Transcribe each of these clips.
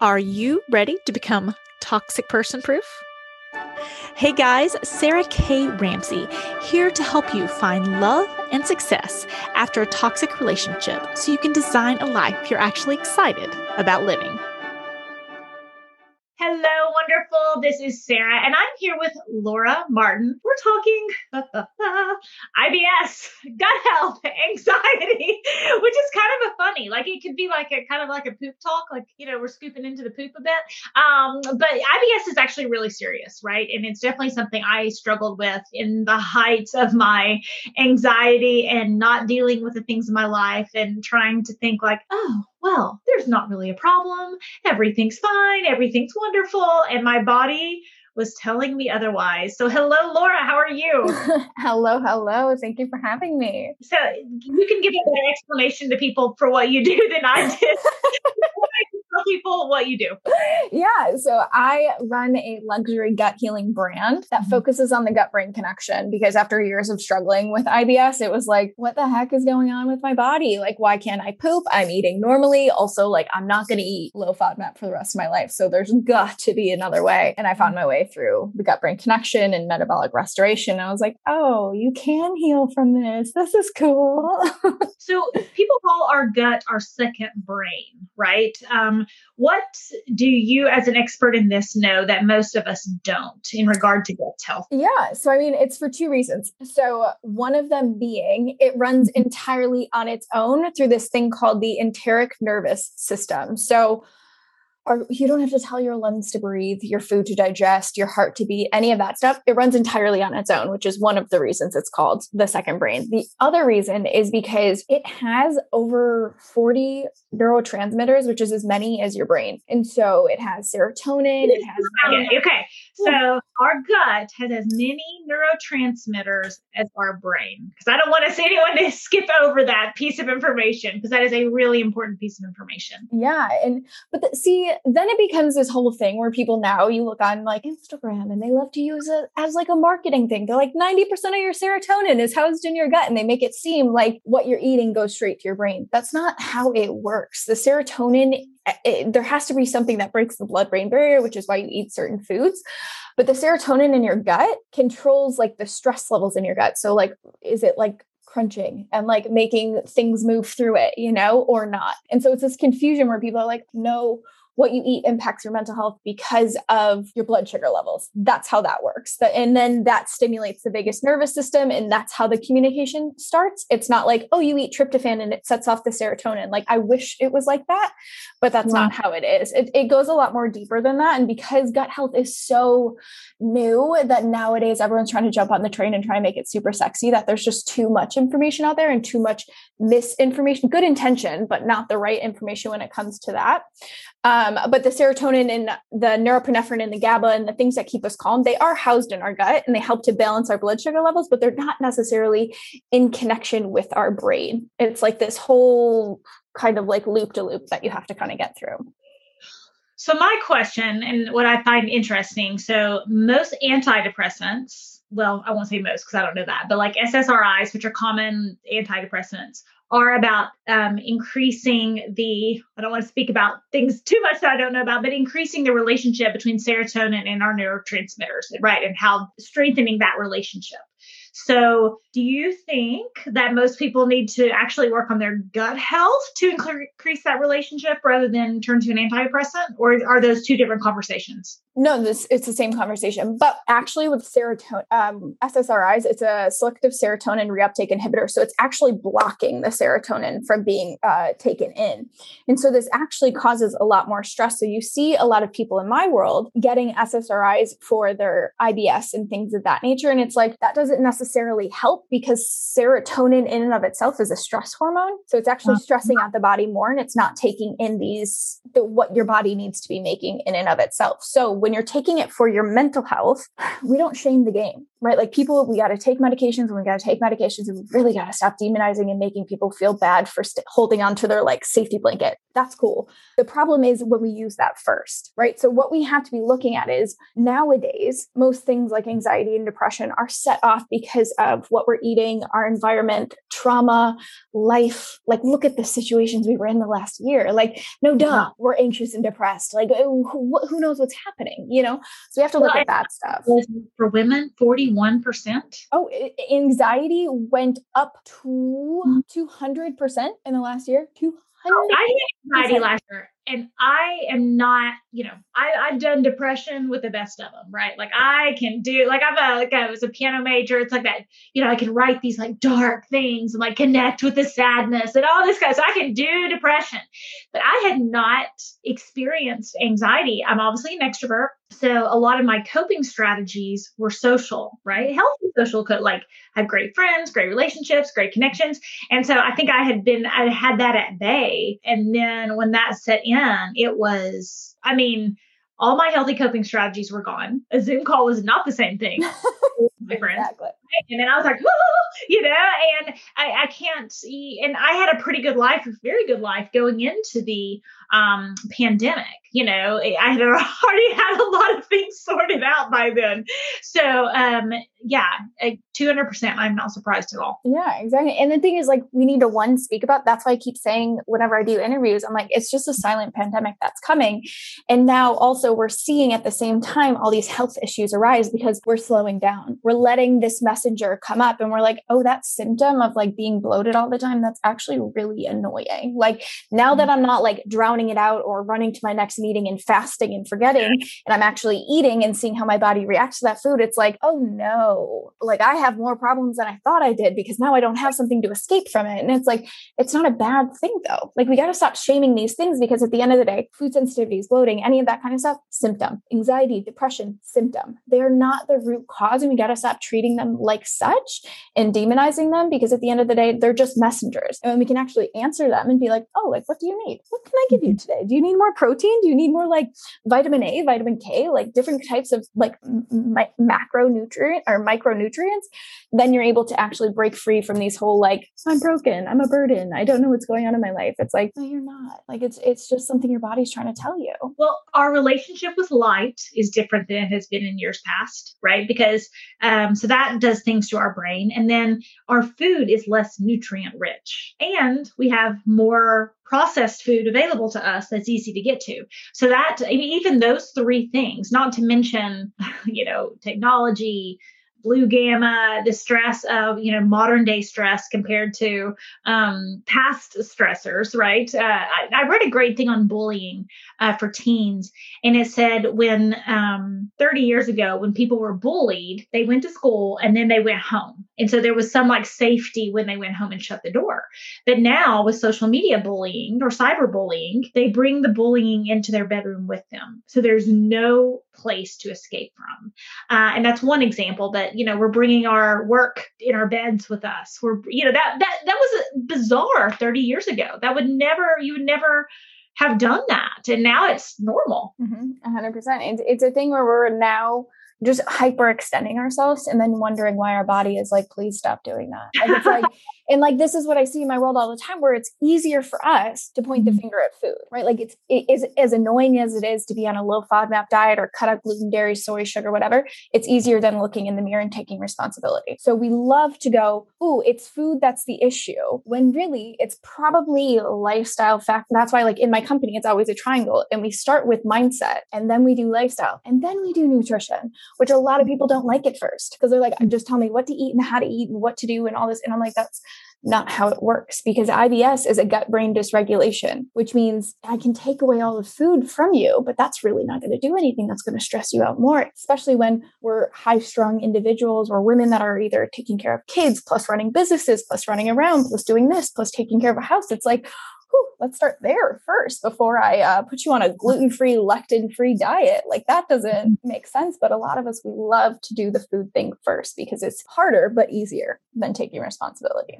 Are you ready to become toxic person proof? Hey guys, Sarah K. Ramsey here to help you find love and success after a toxic relationship so you can design a life you're actually excited about living. Hello, wonderful. This is Sarah, and I'm here with Laura Martin. We're talking IBS, gut health, anxiety, which is kind of a funny. Like it could be like a kind of like a poop talk, like you know we're scooping into the poop a bit. Um, but IBS is actually really serious, right? And it's definitely something I struggled with in the height of my anxiety and not dealing with the things in my life and trying to think like, oh, well, there's not really a problem. Everything's fine. Everything's wonderful. And my body was telling me otherwise. So, hello, Laura. How are you? hello, hello. Thank you for having me. So, you can give a better explanation to people for what you do than I did. tell people what you do. Yeah. So I run a luxury gut healing brand that mm-hmm. focuses on the gut brain connection because after years of struggling with IBS, it was like, what the heck is going on with my body? Like, why can't I poop? I'm eating normally. Also, like, I'm not going to eat low FODMAP for the rest of my life. So there's got to be another way. And I found my way through the gut brain connection and metabolic restoration. I was like, oh, you can heal from this. This is cool. so people call our gut our second brain, right? Um, what do you, as an expert in this, know that most of us don't in regard to gut health? Yeah. So, I mean, it's for two reasons. So, one of them being it runs mm-hmm. entirely on its own through this thing called the enteric nervous system. So, or you don't have to tell your lungs to breathe, your food to digest, your heart to beat, any of that stuff. It runs entirely on its own, which is one of the reasons it's called the second brain. The other reason is because it has over 40 neurotransmitters, which is as many as your brain. And so it has serotonin, it has. Okay. okay. So our gut has as many neurotransmitters as our brain. Because I don't want to say anyone to skip over that piece of information because that is a really important piece of information. Yeah. And, but the, see, then it becomes this whole thing where people now you look on like Instagram and they love to use it as like a marketing thing. They're like 90% of your serotonin is housed in your gut and they make it seem like what you're eating goes straight to your brain. That's not how it works. The serotonin it, there has to be something that breaks the blood brain barrier, which is why you eat certain foods. But the serotonin in your gut controls like the stress levels in your gut. So, like, is it like crunching and like making things move through it, you know, or not? And so it's this confusion where people are like, no, what you eat impacts your mental health because of your blood sugar levels. That's how that works. And then that stimulates the vagus nervous system, and that's how the communication starts. It's not like, oh, you eat tryptophan and it sets off the serotonin. Like, I wish it was like that, but that's yeah. not how it is. It, it goes a lot more deeper than that. And because gut health is so new that nowadays everyone's trying to jump on the train and try and make it super sexy, that there's just too much information out there and too much misinformation, good intention, but not the right information when it comes to that. Um, Um, but the serotonin and the norepinephrine and the GABA and the things that keep us calm, they are housed in our gut and they help to balance our blood sugar levels, but they're not necessarily in connection with our brain. It's like this whole kind of like loop to loop that you have to kind of get through. So, my question and what I find interesting so, most antidepressants, well, I won't say most because I don't know that, but like SSRIs, which are common antidepressants, are about um, increasing the, I don't want to speak about things too much that I don't know about, but increasing the relationship between serotonin and our neurotransmitters, right? And how strengthening that relationship. So, do you think that most people need to actually work on their gut health to increase that relationship rather than turn to an antidepressant? Or are those two different conversations? No, this it's the same conversation. But actually, with serotonin, um, SSRIs, it's a selective serotonin reuptake inhibitor. So it's actually blocking the serotonin from being uh, taken in, and so this actually causes a lot more stress. So you see a lot of people in my world getting SSRIs for their IBS and things of that nature, and it's like that doesn't necessarily help because serotonin in and of itself is a stress hormone. So it's actually uh-huh. stressing out the body more, and it's not taking in these the, what your body needs to be making in and of itself. So when you're taking it for your mental health, we don't shame the game. Right? Like people, we got to take medications and we got to take medications and we really got to stop demonizing and making people feel bad for st- holding on to their like safety blanket. That's cool. The problem is when we use that first, right? So what we have to be looking at is nowadays, most things like anxiety and depression are set off because of what we're eating, our environment, trauma, life. Like look at the situations we were in the last year. Like no duh, we're anxious and depressed. Like oh, who, who knows what's happening, you know? So we have to look well, at that stuff. For women, 41%. Oh, anxiety went up to 200% mm. in the last year. 200 I had anxiety last year and I am not, you know, I, I've done depression with the best of them, right? Like I can do, like I'm a, like I was a piano major. It's like that, you know, I can write these like dark things and like connect with the sadness and all this kind of, so I can do depression, but I had not experienced anxiety. I'm obviously an extrovert. So a lot of my coping strategies were social, right? Healthy social could like have great friends, great relationships, great connections. And so I think I had been, I had that at bay. And then when that set in, it was, I mean, all my healthy coping strategies were gone. A Zoom call was not the same thing. my friends. Exactly. And then I was like, you know, and I, I can't see, and I had a pretty good life, a very good life going into the um, pandemic. You know, I had already had a lot of things sorted out by then. So, um, yeah, 200%. I'm not surprised at all. Yeah, exactly. And the thing is, like, we need to one speak about. That's why I keep saying whenever I do interviews, I'm like, it's just a silent pandemic that's coming. And now also we're seeing at the same time all these health issues arise because we're slowing down. We're letting this messenger come up and we're like, oh, that symptom of like being bloated all the time, that's actually really annoying. Like now that I'm not like drowning it out or running to my next meeting and fasting and forgetting, and I'm actually eating and seeing how my body reacts to that food, it's like, oh no, like I have more problems than I thought I did because now I don't have something to escape from it. And it's like, it's not a bad thing though. Like we got to stop shaming these things because at the end of the day, food sensitivities, bloating, any of that kind of stuff, symptom, anxiety, depression, symptom. They're not the root cause and we got to stop treating them like such and demonizing them because at the end of the day, they're just messengers. And we can actually answer them and be like, oh, like, what do you need? What can I give you mm-hmm. today? Do you need more protein? Do you need more like vitamin A, vitamin K, like different types of like m- macronutrient or micronutrients? Then you're able to actually break free from these whole like, I'm broken, I'm a burden, I don't know what's going on in my life. It's like, no, you're not. Like it's it's just something your body's trying to tell you. Well, our relationship with light is different than it has been in years past, right? Because um, Um, so that does things to our brain. And then our food is less nutrient rich. And we have more processed food available to us that's easy to get to. So that I mean, even those three things, not to mention, you know, technology, blue gamma, the stress of you know modern day stress compared to um, past stressors, right? Uh, I, I, read a great thing on bullying uh, for teens, and it said when um, 30 years ago, when people were bullied, they went to school and then they went home, and so there was some like safety when they went home and shut the door. But now with social media bullying or cyberbullying, they bring the bullying into their bedroom with them, so there's no place to escape from, uh, and that's one example. But you know we're bringing our work in our beds with us. We're you know that that that was bizarre 30 years ago. That would never you would never have done that. And now it's normal. Mm-hmm, 100% it's, it's a thing where we're now just hyper extending ourselves and then wondering why our body is like please stop doing that. Like it's like and like this is what i see in my world all the time where it's easier for us to point the mm-hmm. finger at food right like it's it is as annoying as it is to be on a low fodmap diet or cut out gluten dairy soy sugar whatever it's easier than looking in the mirror and taking responsibility so we love to go ooh it's food that's the issue when really it's probably lifestyle fact that's why like in my company it's always a triangle and we start with mindset and then we do lifestyle and then we do nutrition which a lot of people don't like at first because they're like just tell me what to eat and how to eat and what to do and all this and i'm like that's not how it works because IBS is a gut brain dysregulation, which means I can take away all the food from you, but that's really not going to do anything. That's going to stress you out more, especially when we're high strung individuals or women that are either taking care of kids, plus running businesses, plus running around, plus doing this, plus taking care of a house. It's like, whew, let's start there first before I uh, put you on a gluten free, lectin free diet. Like that doesn't make sense. But a lot of us, we love to do the food thing first because it's harder but easier than taking responsibility.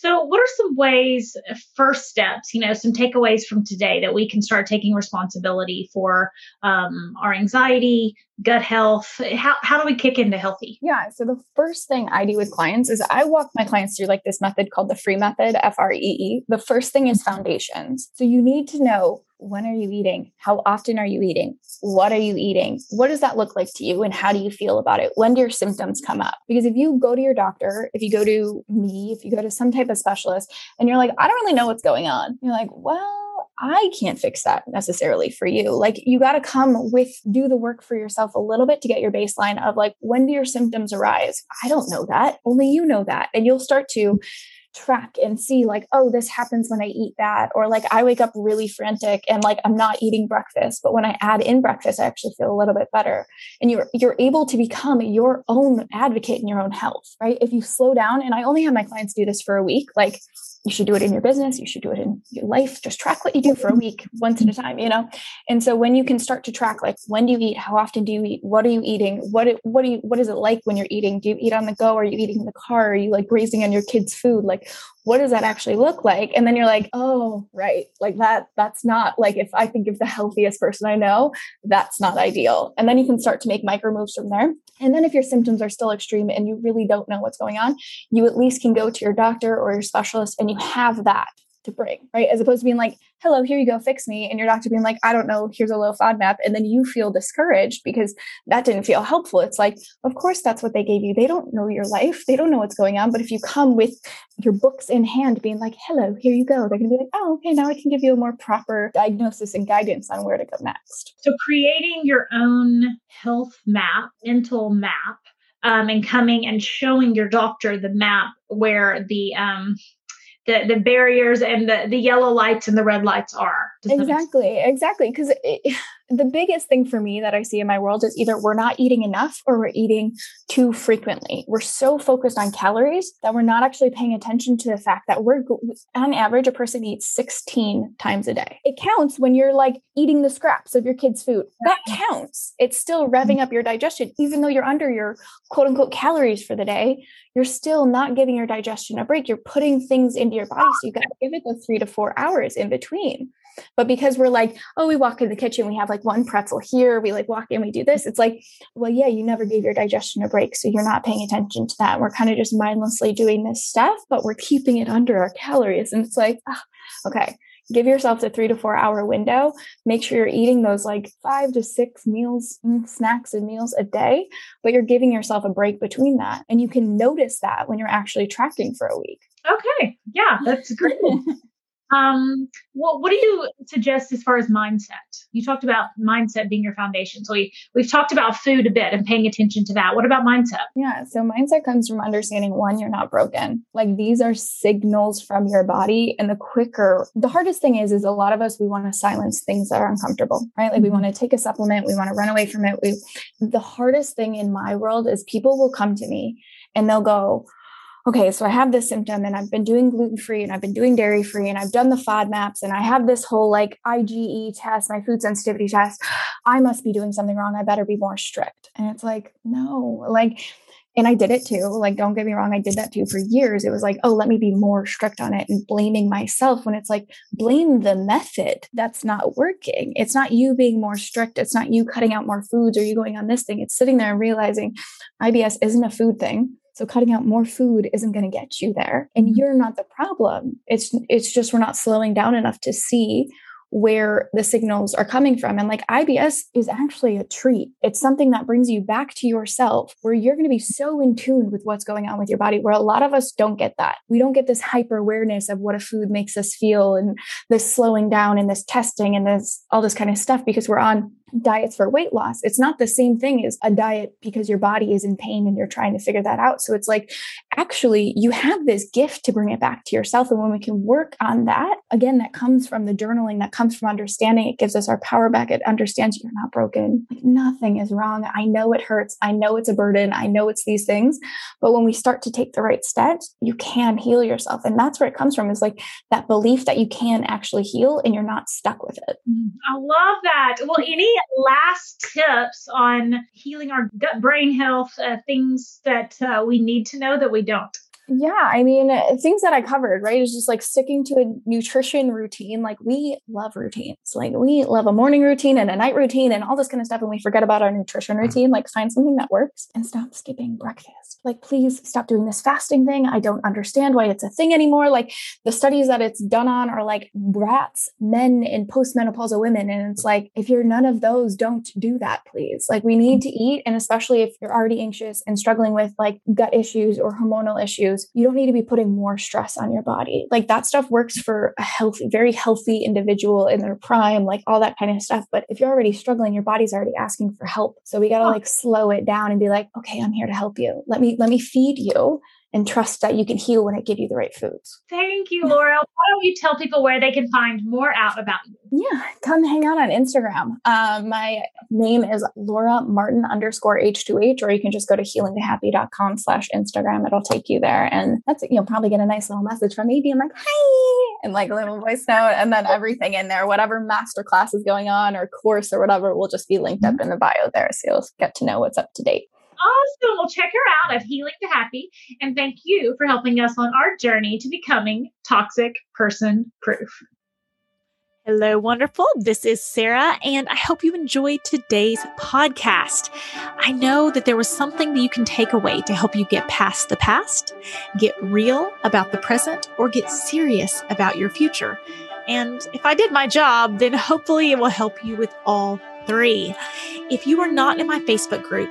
So, what are some ways, uh, first steps, you know, some takeaways from today that we can start taking responsibility for um, our anxiety, gut health? How, how do we kick into healthy? Yeah. So, the first thing I do with clients is I walk my clients through like this method called the free method, F R E E. The first thing is foundations. So, you need to know when are you eating? How often are you eating? What are you eating? What does that look like to you? And how do you feel about it? When do your symptoms come up? Because if you go to your doctor, if you go to me, if you go to some type of specialist, and you're like, I don't really know what's going on, you're like, well, I can't fix that necessarily for you. Like, you got to come with, do the work for yourself a little bit to get your baseline of like, when do your symptoms arise? I don't know that. Only you know that. And you'll start to track and see like oh this happens when i eat that or like i wake up really frantic and like i'm not eating breakfast but when i add in breakfast i actually feel a little bit better. And you're you're able to become your own advocate in your own health right? If you slow down and i only have my clients do this for a week like you should do it in your business you should do it in your life just track what you do for a week once at a time you know? And so when you can start to track like when do you eat how often do you eat what are you eating what what do you what is it like when you're eating? Do you eat on the go? Are you eating in the car? Are you like grazing on your kids food? Like what does that actually look like? And then you're like oh right like that that's not like if i think of the healthiest person i know that's not ideal. And then you can start to make micro moves from there and then if your symptoms are still extreme and you really don't know what's going on you at least can go to your doctor or your specialist and you have that to bring, right? As opposed to being like, hello, here you go, fix me. And your doctor being like, I don't know, here's a low FODMAP. And then you feel discouraged because that didn't feel helpful. It's like, of course, that's what they gave you. They don't know your life, they don't know what's going on. But if you come with your books in hand, being like, hello, here you go, they're going to be like, oh, okay, now I can give you a more proper diagnosis and guidance on where to go next. So creating your own health map, mental map, um, and coming and showing your doctor the map where the um, the, the barriers and the, the yellow lights and the red lights are. Exactly, exactly. Because the biggest thing for me that I see in my world is either we're not eating enough or we're eating too frequently. We're so focused on calories that we're not actually paying attention to the fact that we're, on average, a person eats 16 times a day. It counts when you're like eating the scraps of your kids' food. That counts. It's still revving up your digestion, even though you're under your quote unquote calories for the day. You're still not giving your digestion a break. You're putting things into your body. So you got to give it the three to four hours in between. But because we're like, oh, we walk in the kitchen, we have like one pretzel here, we like walk in, we do this. It's like, well, yeah, you never gave your digestion a break. So you're not paying attention to that. We're kind of just mindlessly doing this stuff, but we're keeping it under our calories. And it's like, oh, okay, give yourself the three to four hour window. Make sure you're eating those like five to six meals, mm, snacks and meals a day, but you're giving yourself a break between that. And you can notice that when you're actually tracking for a week. Okay. Yeah, that's great. Um, what what do you suggest as far as mindset? You talked about mindset being your foundation. So we we've talked about food a bit and paying attention to that. What about mindset? Yeah, so mindset comes from understanding one, you're not broken. Like these are signals from your body, and the quicker, the hardest thing is, is a lot of us we want to silence things that are uncomfortable, right? Like we want to take a supplement, we want to run away from it. We the hardest thing in my world is people will come to me and they'll go okay, so I have this symptom and I've been doing gluten free and I've been doing dairy free and I've done the FODMAPs and I have this whole like IgE test, my food sensitivity test. I must be doing something wrong. I better be more strict. And it's like, no, like, and I did it too. Like, don't get me wrong, I did that too for years. It was like, oh, let me be more strict on it and blaming myself when it's like, blame the method that's not working. It's not you being more strict. It's not you cutting out more foods or you going on this thing. It's sitting there and realizing IBS isn't a food thing. So cutting out more food isn't going to get you there. And mm-hmm. you're not the problem. It's it's just we're not slowing down enough to see where the signals are coming from. And like IBS is actually a treat. It's something that brings you back to yourself where you're going to be so in tune with what's going on with your body, where a lot of us don't get that. We don't get this hyper awareness of what a food makes us feel and this slowing down and this testing and this all this kind of stuff because we're on diets for weight loss. It's not the same thing as a diet because your body is in pain and you're trying to figure that out. So it's like, actually, you have this gift to bring it back to yourself. And when we can work on that, again, that comes from the journaling, that comes from understanding. It gives us our power back. It understands you're not broken. Like nothing is wrong. I know it hurts. I know it's a burden. I know it's these things. But when we start to take the right steps, you can heal yourself. And that's where it comes from is like that belief that you can actually heal and you're not stuck with it. I love that. Well, any last tips on healing our gut brain health, uh, things that uh, we need to know that we don't? Yeah, I mean, things that I covered, right, is just like sticking to a nutrition routine. Like we love routines. Like we love a morning routine and a night routine and all this kind of stuff. And we forget about our nutrition mm-hmm. routine. Like find something that works and stop skipping breakfast. Like, please stop doing this fasting thing. I don't understand why it's a thing anymore. Like the studies that it's done on are like rats, men, and postmenopausal women. And it's like, if you're none of those, don't do that, please. Like we need to eat. And especially if you're already anxious and struggling with like gut issues or hormonal issues, you don't need to be putting more stress on your body. Like that stuff works for a healthy, very healthy individual in their prime, like all that kind of stuff. But if you're already struggling, your body's already asking for help. So we got to like slow it down and be like, okay, I'm here to help you. Let me, let me feed you and trust that you can heal when I give you the right foods. Thank you, Laura. Why don't you tell people where they can find more out about you? Yeah, come hang out on Instagram. Um, my name is Laura Martin underscore H2H, or you can just go to healingtohappy.com slash Instagram. It'll take you there. And that's, you'll probably get a nice little message from me being like, hi, and like a little voice note. And then everything in there, whatever masterclass is going on or course or whatever, will just be linked up mm-hmm. in the bio there. So you'll get to know what's up to date awesome. Well, check her out at Healing to Happy. And thank you for helping us on our journey to becoming toxic person proof. Hello, wonderful. This is Sarah, and I hope you enjoyed today's podcast. I know that there was something that you can take away to help you get past the past, get real about the present, or get serious about your future. And if I did my job, then hopefully it will help you with all three. If you are not in my Facebook group,